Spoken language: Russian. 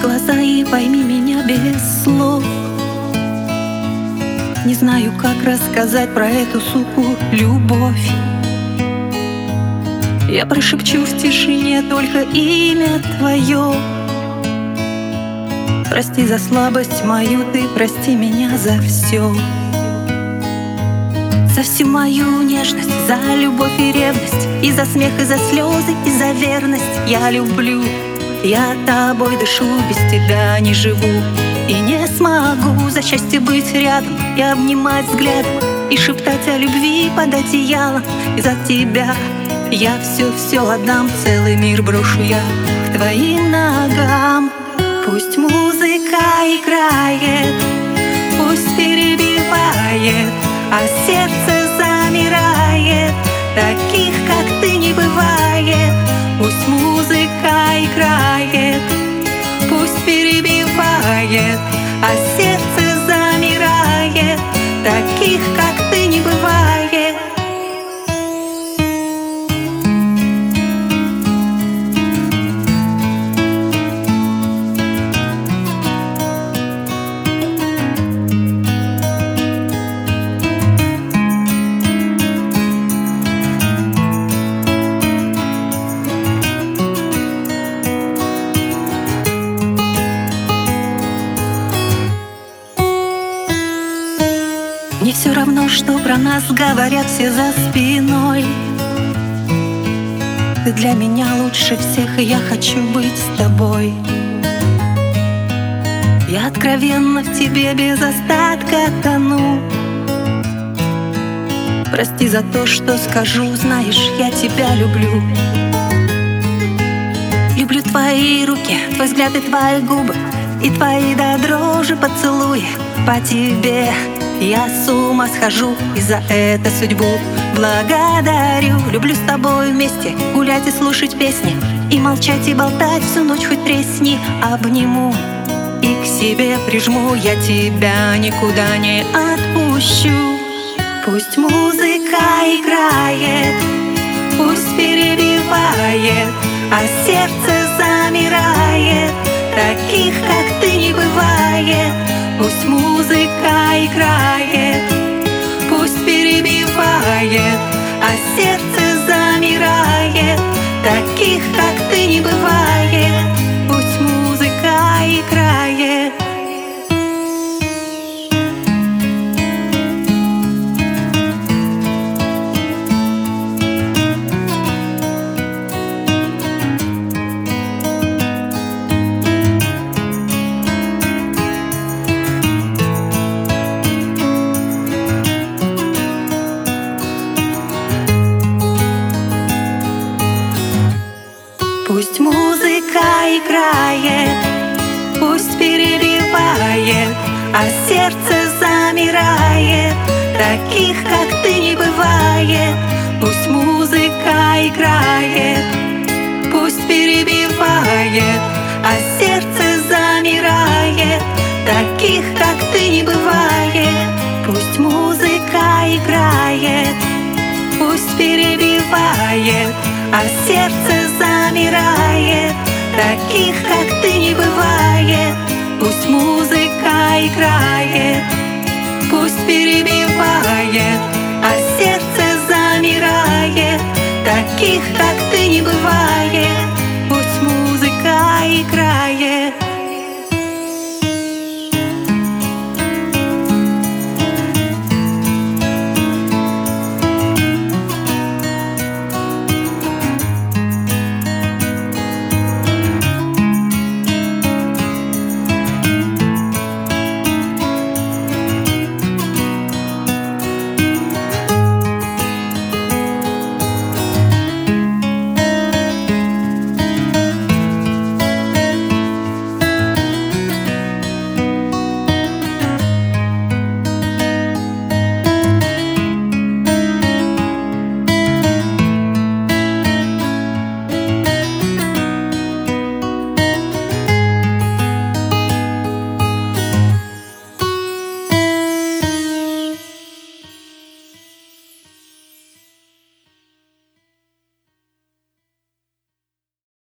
глаза и пойми меня без слов. Не знаю, как рассказать про эту суку любовь. Я прошепчу в тишине только имя твое. Прости за слабость мою, ты прости меня за все За всю мою нежность, за любовь и ревность И за смех, и за слезы, и за верность Я люблю, я тобой дышу, без тебя не живу. И не смогу за счастье быть рядом И обнимать взглядом И шептать о любви под одеялом. И за тебя я все-все отдам Целый мир брошу я к твоим ногам. Пусть музыка играет, пусть перебивает, а сердце замирает, таких, как ты, не бывает. Пусть музыка играет, пусть перебивает, а сердце замирает, таких, как Мне все равно, что про нас говорят все за спиной. Ты для меня лучше всех, и я хочу быть с тобой. Я откровенно в тебе без остатка тону. Прости за то, что скажу, знаешь, я тебя люблю. Люблю твои руки, твой взгляд и твои губы И твои до дрожи поцелуи по тебе я с ума схожу и за это судьбу благодарю. Люблю с тобой вместе гулять и слушать песни И молчать и болтать всю ночь хоть тресни Обниму. И к себе прижму Я тебя никуда не отпущу. Пусть музыка играет, пусть перебивает А сердце замирает, таких как ты не бывает Пусть музыка играет, пусть перебивает, а сердце а сердце замирает, таких как ты не бывает. Пусть музыка играет, пусть перебивает, а сердце замирает, таких как ты не бывает. Пусть музыка играет, пусть перебивает, а сердце замирает, таких как ты не бывает. Пусть музыка играет, пусть перебивает, а сердце замирает, таких как ты не бывает.